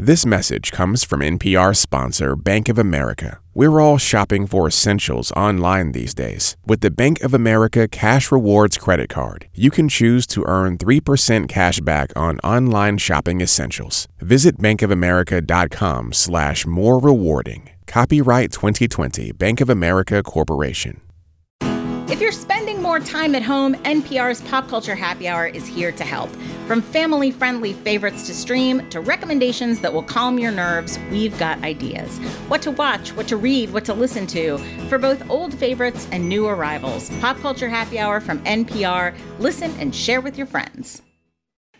This message comes from NPR sponsor Bank of America. We're all shopping for essentials online these days. With the Bank of America Cash Rewards credit card, you can choose to earn 3% cash back on online shopping essentials. Visit bankofamerica.com slash more rewarding. Copyright 2020 Bank of America Corporation. If you're more time at home, NPR's Pop Culture Happy Hour is here to help. From family friendly favorites to stream to recommendations that will calm your nerves, we've got ideas. What to watch, what to read, what to listen to for both old favorites and new arrivals. Pop Culture Happy Hour from NPR. Listen and share with your friends.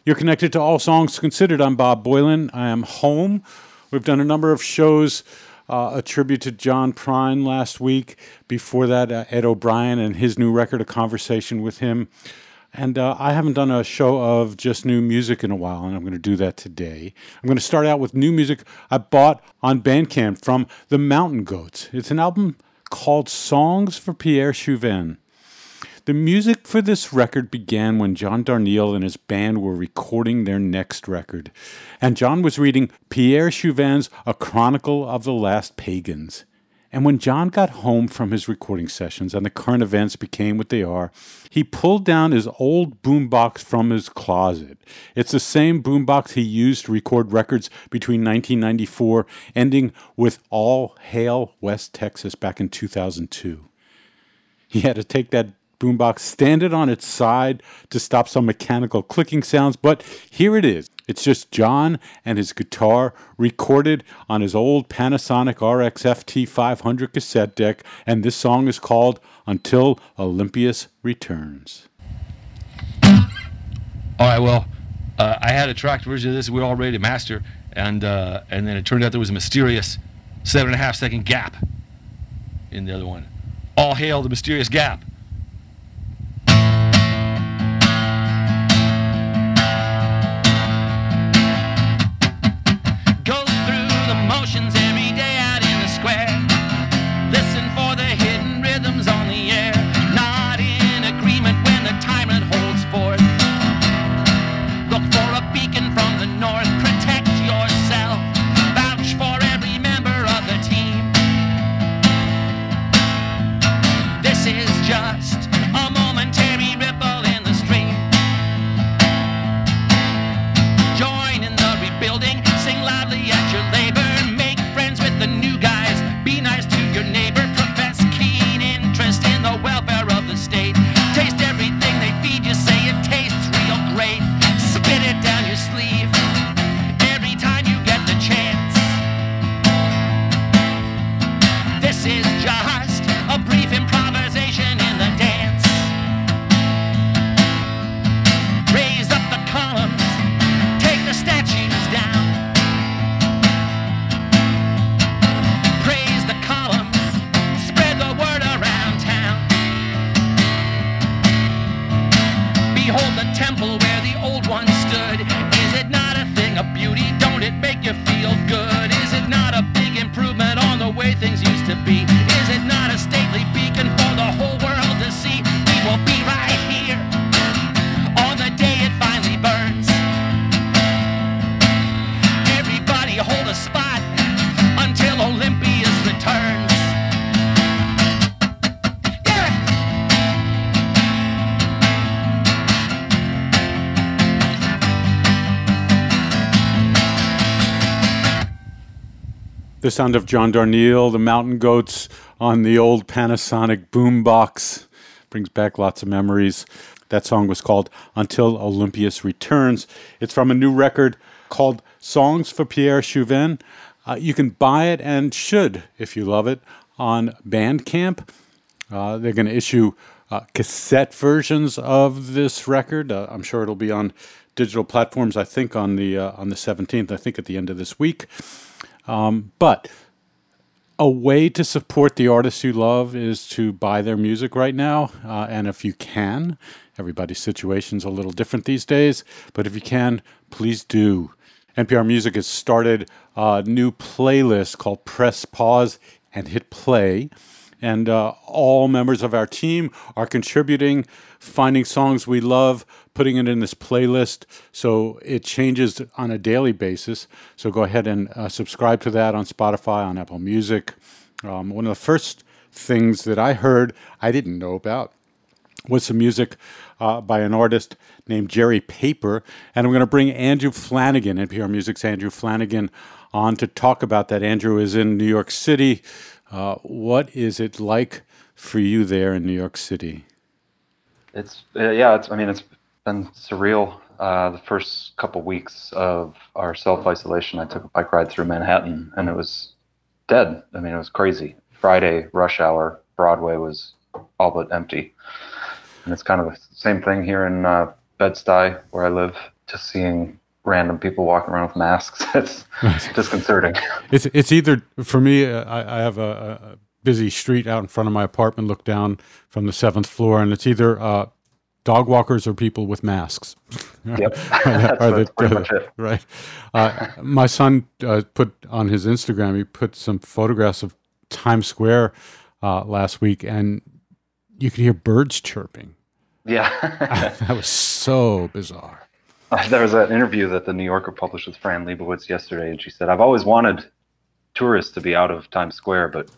You're connected to All Songs Considered. I'm Bob Boilen. I am home. We've done a number of shows uh, a tribute to John Prine last week. Before that, uh, Ed O'Brien and his new record, A Conversation with Him. And uh, I haven't done a show of just new music in a while, and I'm going to do that today. I'm going to start out with new music I bought on Bandcamp from the Mountain Goats. It's an album called Songs for Pierre Chuvin. The music for this record began when John Darnielle and his band were recording their next record, and John was reading Pierre Chuvin's A Chronicle of the Last Pagans. And when John got home from his recording sessions and the current events became what they are, he pulled down his old boombox from his closet. It's the same boombox he used to record records between 1994, ending with All Hail West Texas back in 2002. He had to take that boombox, stand it on its side to stop some mechanical clicking sounds, but here it is. It's just John and his guitar recorded on his old Panasonic RX-FT 500 cassette deck, and this song is called Until Olympius Returns. All right, well, uh, I had a tracked version of this. We were all ready to master, and uh, and then it turned out there was a mysterious seven and a half second gap in the other one. All hail the mysterious gap. The sound of John Darnielle, the Mountain Goats on the old Panasonic boombox brings back lots of memories. That song was called Until Olympius Returns. It's from a new record called Songs for Pierre Chuvin. Uh, you can buy it and should, if you love it, on Bandcamp. Uh, they're going to issue uh, cassette versions of this record. Uh, I'm sure it'll be on digital platforms. I think on the uh, on the 17th. I think at the end of this week. Um, but a way to support the artists you love is to buy their music right now. Uh, and if you can, everybody's situation's a little different these days, but if you can, please do. NPR Music has started a new playlist called Press Pause and Hit Play. and uh, all members of our team are contributing, finding songs we love, putting it in this playlist. So it changes on a daily basis. So go ahead and uh, subscribe to that on Spotify, on Apple Music. Um, one of the first things that I heard I didn't know about was some music uh, by an artist named Jerry Paper. And I'm going to bring Andrew Flanagan, NPR Music's Andrew Flanagan, on to talk about that. Andrew is in New York City. Uh, what is it like for you there in New York City? It's uh, yeah. It's I mean it's been surreal. Uh, the first couple weeks of our self isolation, I took a bike ride through Manhattan, and it was dead. I mean, it was crazy. Friday rush hour, Broadway was all but empty, and it's kind of the same thing here in uh, Bed Stuy, where I live. Just seeing random people walking around with masks. It's disconcerting. It's it's either for me. Uh, I, I have a, a, busy street out in front of my apartment. Look down from the seventh floor, and it's either uh, dog walkers or people with masks. Yep, that's, the, pretty much it. Right. Uh, my son uh, put on his Instagram. He put some photographs of Times Square uh, last week, and you could hear birds chirping. Yeah, that was so bizarre. There was an interview that the New Yorker published with Fran Lebowitz yesterday, and she said, "I've always wanted tourists to be out of Times Square, but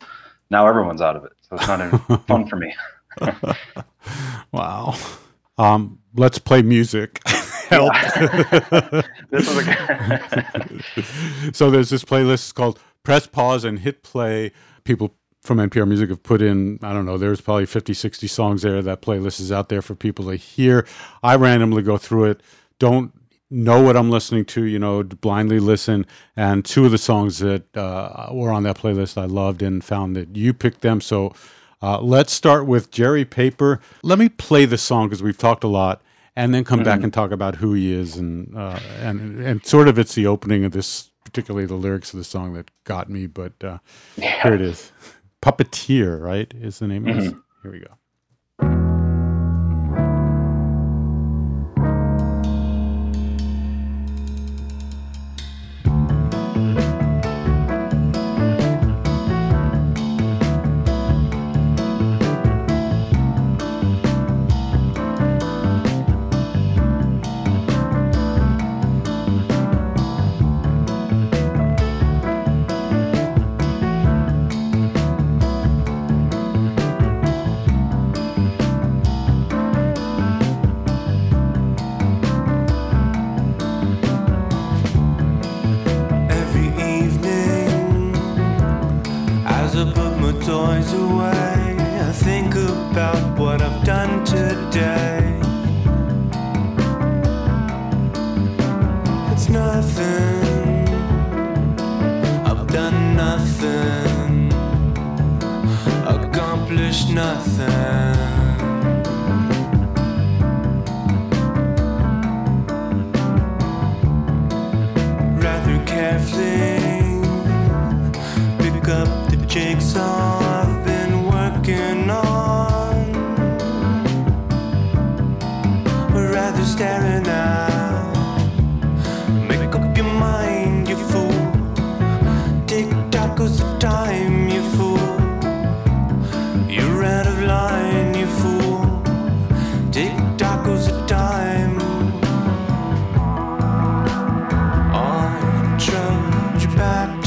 now everyone's out of it, so it's not even fun for me." wow. Um, let's play music. Help. this is a so there's this playlist called Press Pause and Hit Play. People from NPR Music have put in, I don't know, there's probably 50, 60 songs there. That playlist is out there for people to hear. I randomly go through it don't know what I'm listening to, you know, blindly listen. And two of the songs that uh, were on that playlist I loved and found that you picked them. So uh, let's start with Jerry Paper. Let me play the song because we've talked a lot, and then come mm-hmm. back and talk about who he is and uh, and and sort of it's the opening of this, particularly the lyrics of the song that got me. But uh, yeah. here it is, Puppeteer, right? Is the name mm-hmm. of this? Here we go. back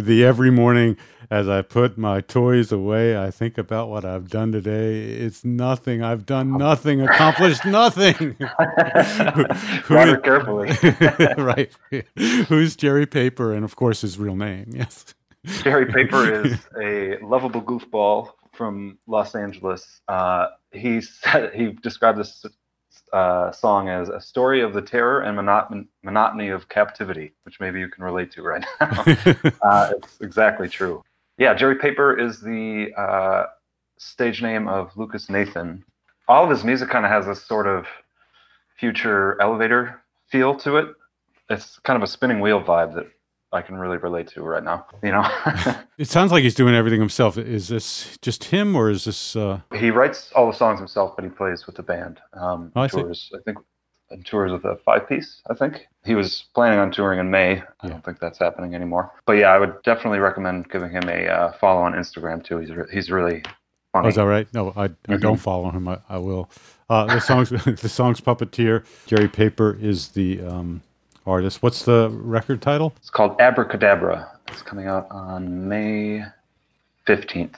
the every morning as I put my toys away, I think about what I've done today. It's nothing. I've done nothing, accomplished nothing. Rather carefully. right. Who's Jerry Paper? And of course, his real name. Yes. Jerry Paper is a lovable goofball from Los Angeles. Uh, he said he described this uh, song as a story of the terror and monot- monotony of captivity, which maybe you can relate to right now. uh, it's exactly true. Yeah, Jerry Paper is the uh, stage name of Lucas Nathan. All of his music kind of has this sort of future elevator feel to it. It's kind of a spinning wheel vibe that I can really relate to right now. You know, it sounds like he's doing everything himself. Is this just him, or is this? Uh... He writes all the songs himself, but he plays with the band. Um, oh, I tours, see. I think, and tours with a five piece. I think he was planning on touring in May. I don't think that's happening anymore. But yeah, I would definitely recommend giving him a uh, follow on Instagram too. He's re- he's really funny. Oh, is that right? No, I, I don't follow him. I, I will. Uh, the songs, the songs puppeteer Jerry Paper is the um, artist. What's the record title? It's called Abracadabra. It's coming out on May 15th.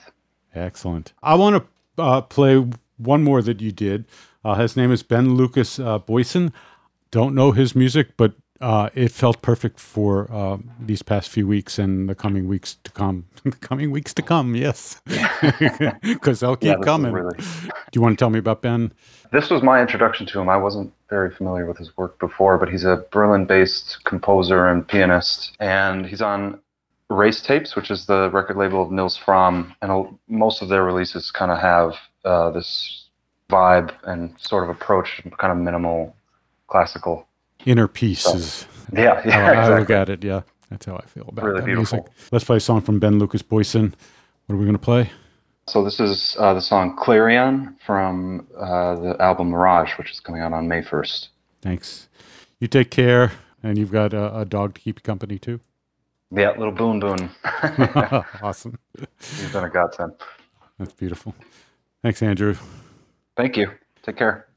Excellent. I want to uh, play one more that you did. Uh, his name is Ben Lukas uh, Boysen. Don't know his music, but uh, it felt perfect for uh, these past few weeks and the coming weeks to come. the coming weeks to come, yes, because they'll keep Yeah, coming. really- Do you want to tell me about Ben? This was my introduction to him. I wasn't very familiar with his work before, but he's a Berlin based composer and pianist. And he's on Erased Tapes, which is the record label of Nils Frahm. And a- most of their releases kind of have uh, this vibe and sort of approach, kind of minimal classical. Inner Peace is Yeah, yeah, how I look exactly. at it. Yeah, that's how I feel about Really that beautiful. music. Let's play a song from Ben Lukas Boysen. What are we going to play? So this is uh, the song Clarion from uh, the album Mirage, which is coming out on May 1st. Thanks. You take care, and you've got a, a dog to keep you company too. Yeah, little Boon Boon. awesome. He's been a godsend. That's beautiful. Thanks, Andrew. Thank you. Take care.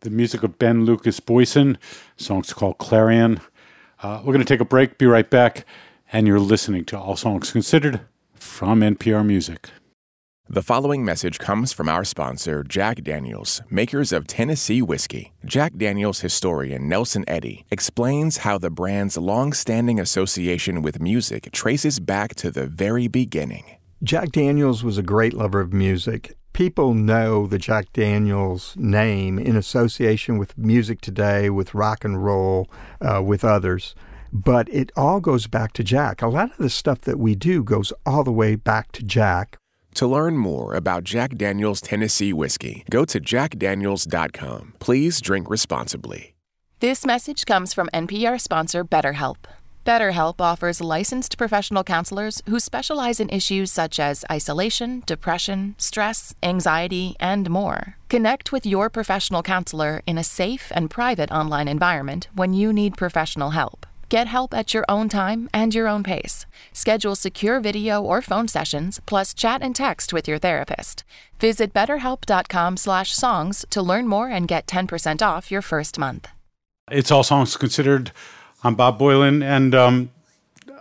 The music of Ben Lukas Boysen. The song's called Clarion. Uh, we're going to take a break, be right back, and you're listening to All Songs Considered from NPR Music. The following message comes from our sponsor, Jack Daniels, makers of Tennessee whiskey. Jack Daniels historian Nelson Eddy explains how the brand's long standing association with music traces back to the very beginning. Jack Daniels was a great lover of music. People know the Jack Daniels name in association with music today, with rock and roll, uh, with others. But it all goes back to Jack. A lot of the stuff that we do goes all the way back to Jack. To learn more about Jack Daniels Tennessee whiskey, go to jackdaniels.com. Please drink responsibly. This message comes from NPR sponsor BetterHelp. BetterHelp offers licensed professional counselors who specialize in issues such as isolation, depression, stress, anxiety, and more. Connect with your professional counselor in a safe and private online environment when you need professional help. Get help at your own time and your own pace. Schedule secure video or phone sessions, plus chat and text with your therapist. Visit betterhelp.com/songs to learn more and get 10% off your first month. It's all songs considered. I'm Bob Boilen, and um,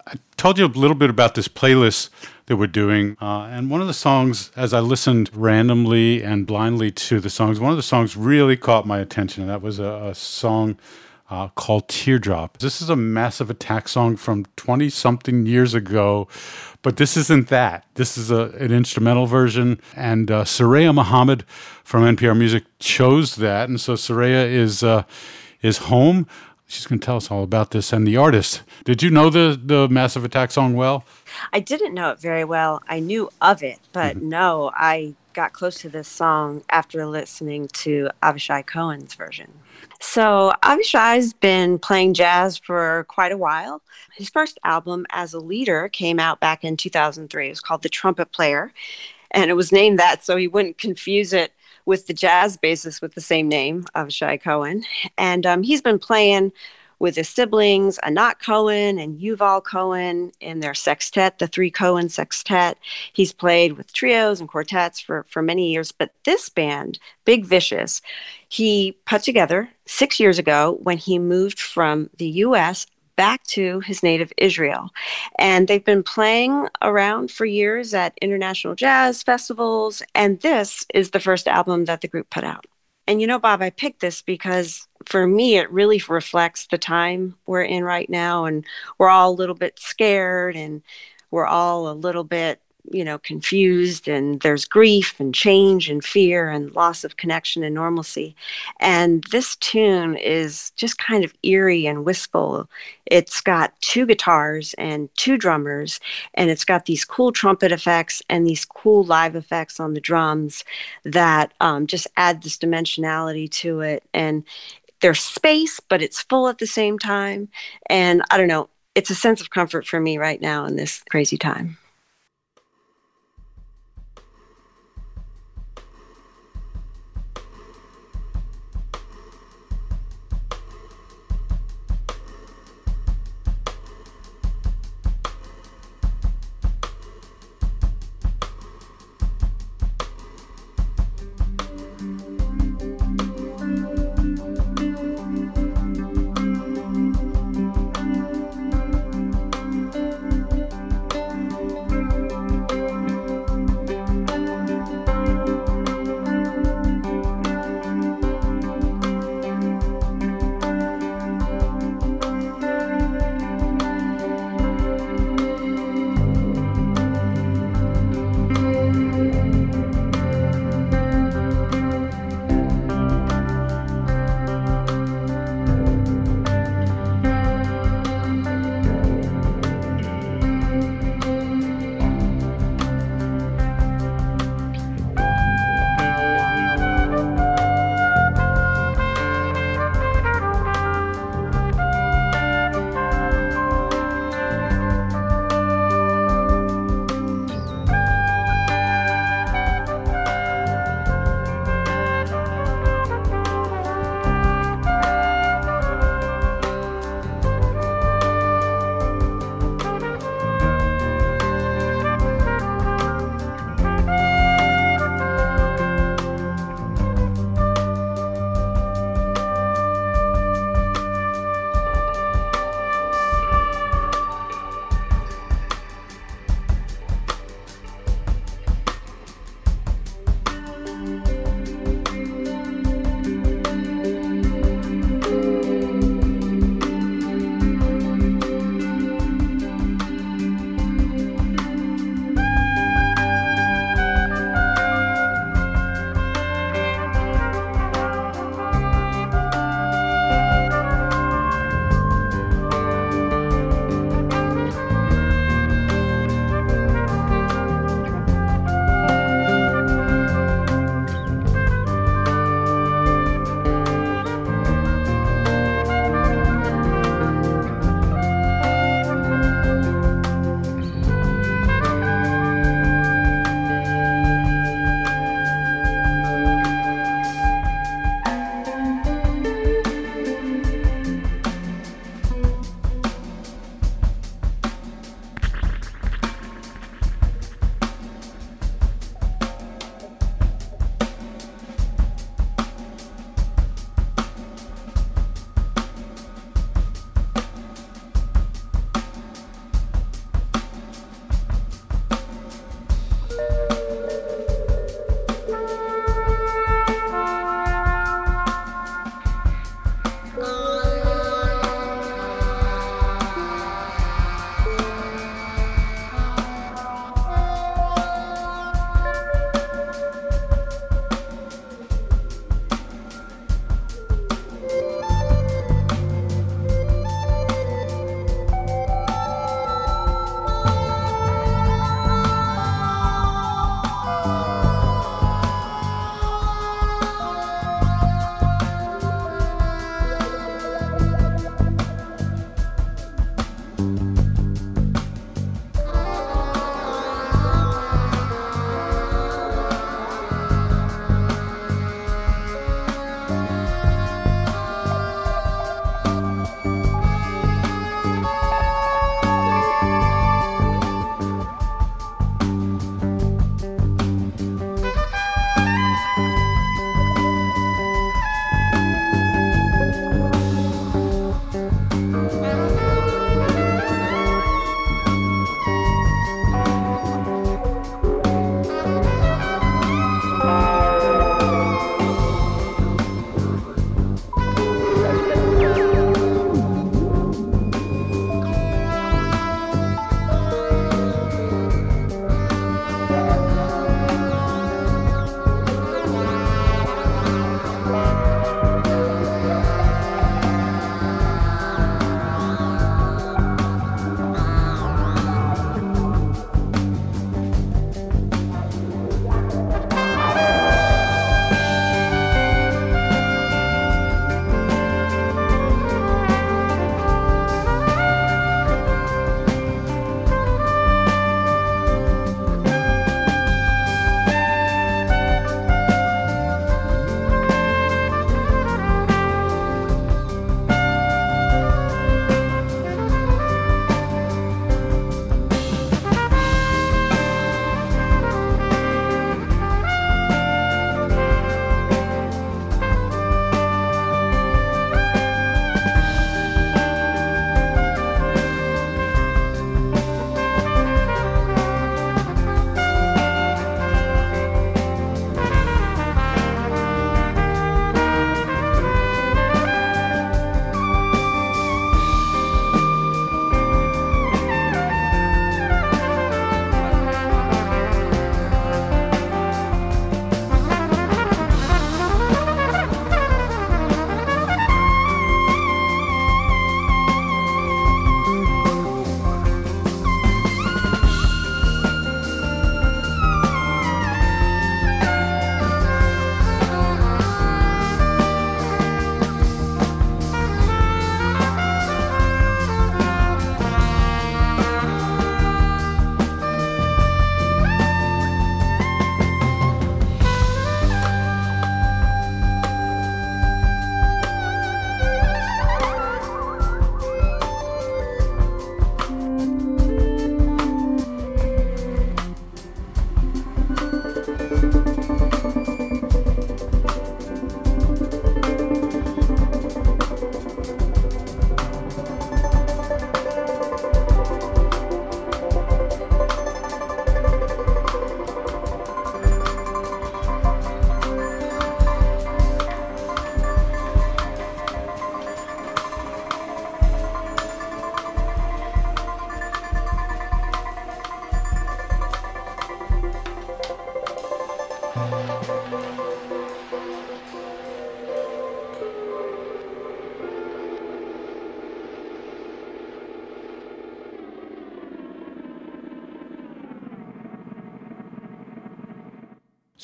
I told you a little bit about this playlist that we're doing. Uh, and one of the songs, as I listened randomly and blindly to the songs, one of the songs really caught my attention, and that was a, a song uh, called Teardrop. This is a massive attack song from 20 something years ago, but this isn't that. This is a, an instrumental version, and uh, Soraya Mohammed from NPR Music chose that. And so Soraya is, uh, is home. She's going to tell us all about this and the artist. Did you know the, the Massive Attack song well? I didn't know it very well. I knew of it, but mm-hmm. no, I got close to this song after listening to Avishai Cohen's version. So Avishai's been playing jazz for quite a while. His first album as a leader came out back in 2003. It was called The Trumpet Player, and it was named that so he wouldn't confuse it with the jazz bassist with the same name, Avishai Cohen. And um, he's been playing with his siblings, Anat Cohen and Yuval Cohen, in their sextet, the Three Cohen Sextet. He's played with trios and quartets for, for many years. But this band, Big Vicious, he put together six years ago when he moved from the US back to his native Israel. And they've been playing around for years at international jazz festivals. And this is the first album that the group put out. And you know, Bob, I picked this because for me, it really reflects the time we're in right now. And we're all a little bit scared and we're all a little bit you know confused and there's grief and change and fear and loss of connection and normalcy. And this tune is just kind of eerie and wistful. It's got two guitars and two drummers and it's got these cool trumpet effects and these cool live effects on the drums that um, just add this dimensionality to it. And there's space but it's full at the same time. And i don't know it's a sense of comfort for me right now in this crazy time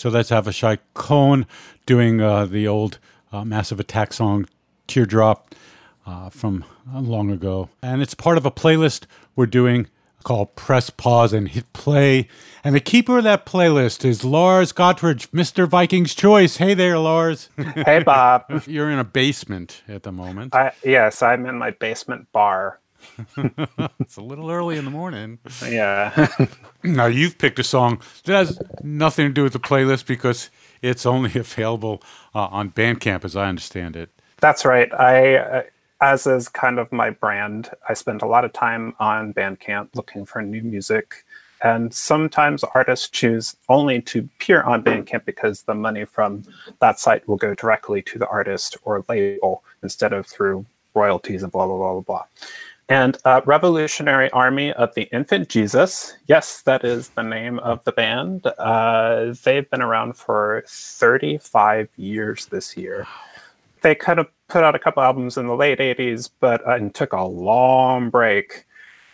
So that's Avishai Cohen doing uh, the old uh, Massive Attack song Teardrop uh, from uh, long ago. And it's part of a playlist we're doing called Press Pause and Hit Play. And the keeper of that playlist is Lars Gotrich, Mr. Viking's Choice. Hey there, Lars. Hey, Bob. You're in a basement at the moment. I, yes, I'm in my basement bar. It's a little early in the morning. Yeah. now you've picked a song that has nothing to do with the playlist because it's only available uh, on Bandcamp, as I understand it. That's right. I, uh, as is kind of my brand, I spend a lot of time on Bandcamp looking for new music. And sometimes artists choose only to appear on Bandcamp because the money from that site will go directly to the artist or label instead of through royalties and blah, blah, blah, blah, blah. And uh, Revolutionary Army of the Infant Jesus, yes, that is the name of the band. Uh, they've been around for 35 years this year. They kind of put out a couple albums in the late 80s, but uh, and took a long break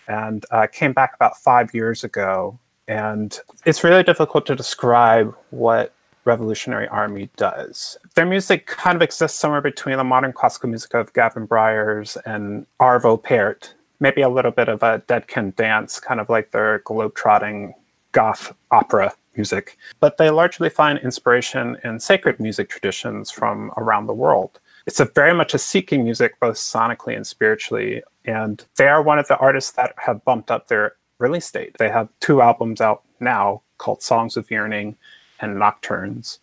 and uh, came back about five years ago. And it's really difficult to describe what Revolutionary Army does. Their music kind of exists somewhere between the modern classical music of Gavin Bryars and Arvo Pärt, maybe a little bit of a Dead Can Dance, kind of like their globetrotting goth opera music. But they largely find inspiration in sacred music traditions from around the world. It's very much a seeking music, both sonically and spiritually. And they are one of the artists that have bumped up their release date. They have two albums out now called Songs of Yearning and Nocturnes.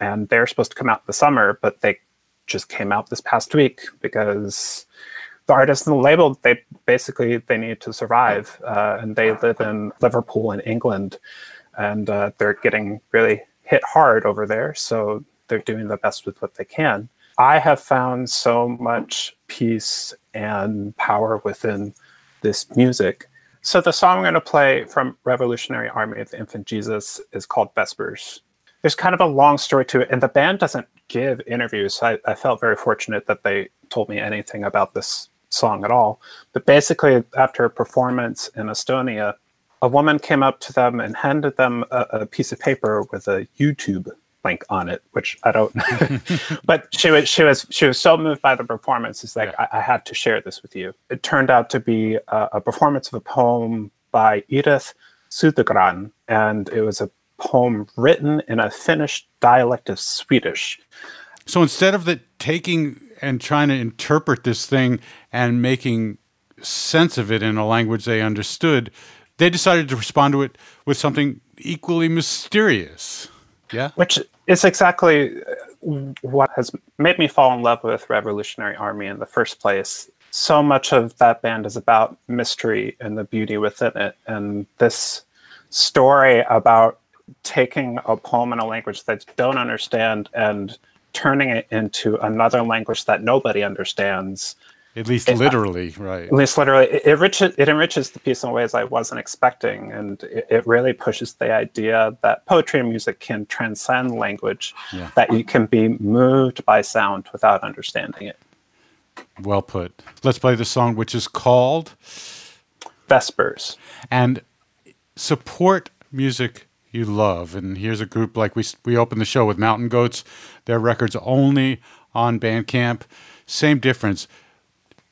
And they're supposed to come out the summer, but they just came out this past week because the artists and the label they basically they need to survive uh, and they live in liverpool in england and uh, they're getting really hit hard over there so they're doing the best with what they can. I have found so much peace and power within this music. So the song i'm going to play from revolutionary army of the infant jesus is called vespers there's kind of a long story to it and the band doesn't give interviews I, I felt very fortunate that they told me anything about this song at all. But basically, after a performance in Estonia, a woman came up to them and handed them a, a piece of paper with a YouTube link on it, which I don't. but she was she was she was so moved by the performance. It's like yeah. I, I, had to share this with you. It turned out to be a, a performance of a poem by Edith Södergran, and it was a poem written in a Finnish dialect of Swedish. So instead of the taking and trying to interpret this thing and making sense of it in a language they understood, they decided to respond to it with something equally mysterious. Yeah. Which is exactly uh, what has made me fall in love with Revolutionary Army in the first place. So much of that band is about mystery and the beauty within it. And this story about taking a poem in a language that don't understand and turning it into another language that nobody understands. At least it, uh, literally, right? At least literally, it, it, enriches, it enriches the piece in ways I wasn't expecting, and it, it, really pushes the idea that poetry and music can transcend language, yeah. that you can be moved by sound without understanding it. Well put. Let's play the song, which is called Vespers, and support music you love. And here's a group like we we opened the show with Mountain Goats. Their records only on Bandcamp. Same difference.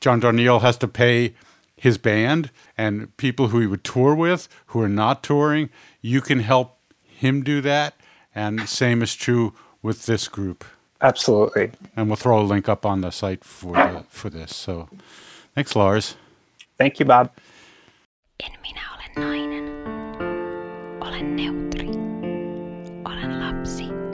John Darnielle has to pay his band and people who he would tour with who are not touring. You can help him do that. And same is true with this group. Absolutely. And we'll throw a link up on the site for the, for this. So thanks, Lars. Thank you, Bob. En minä Olen neutri. Olen lapsi.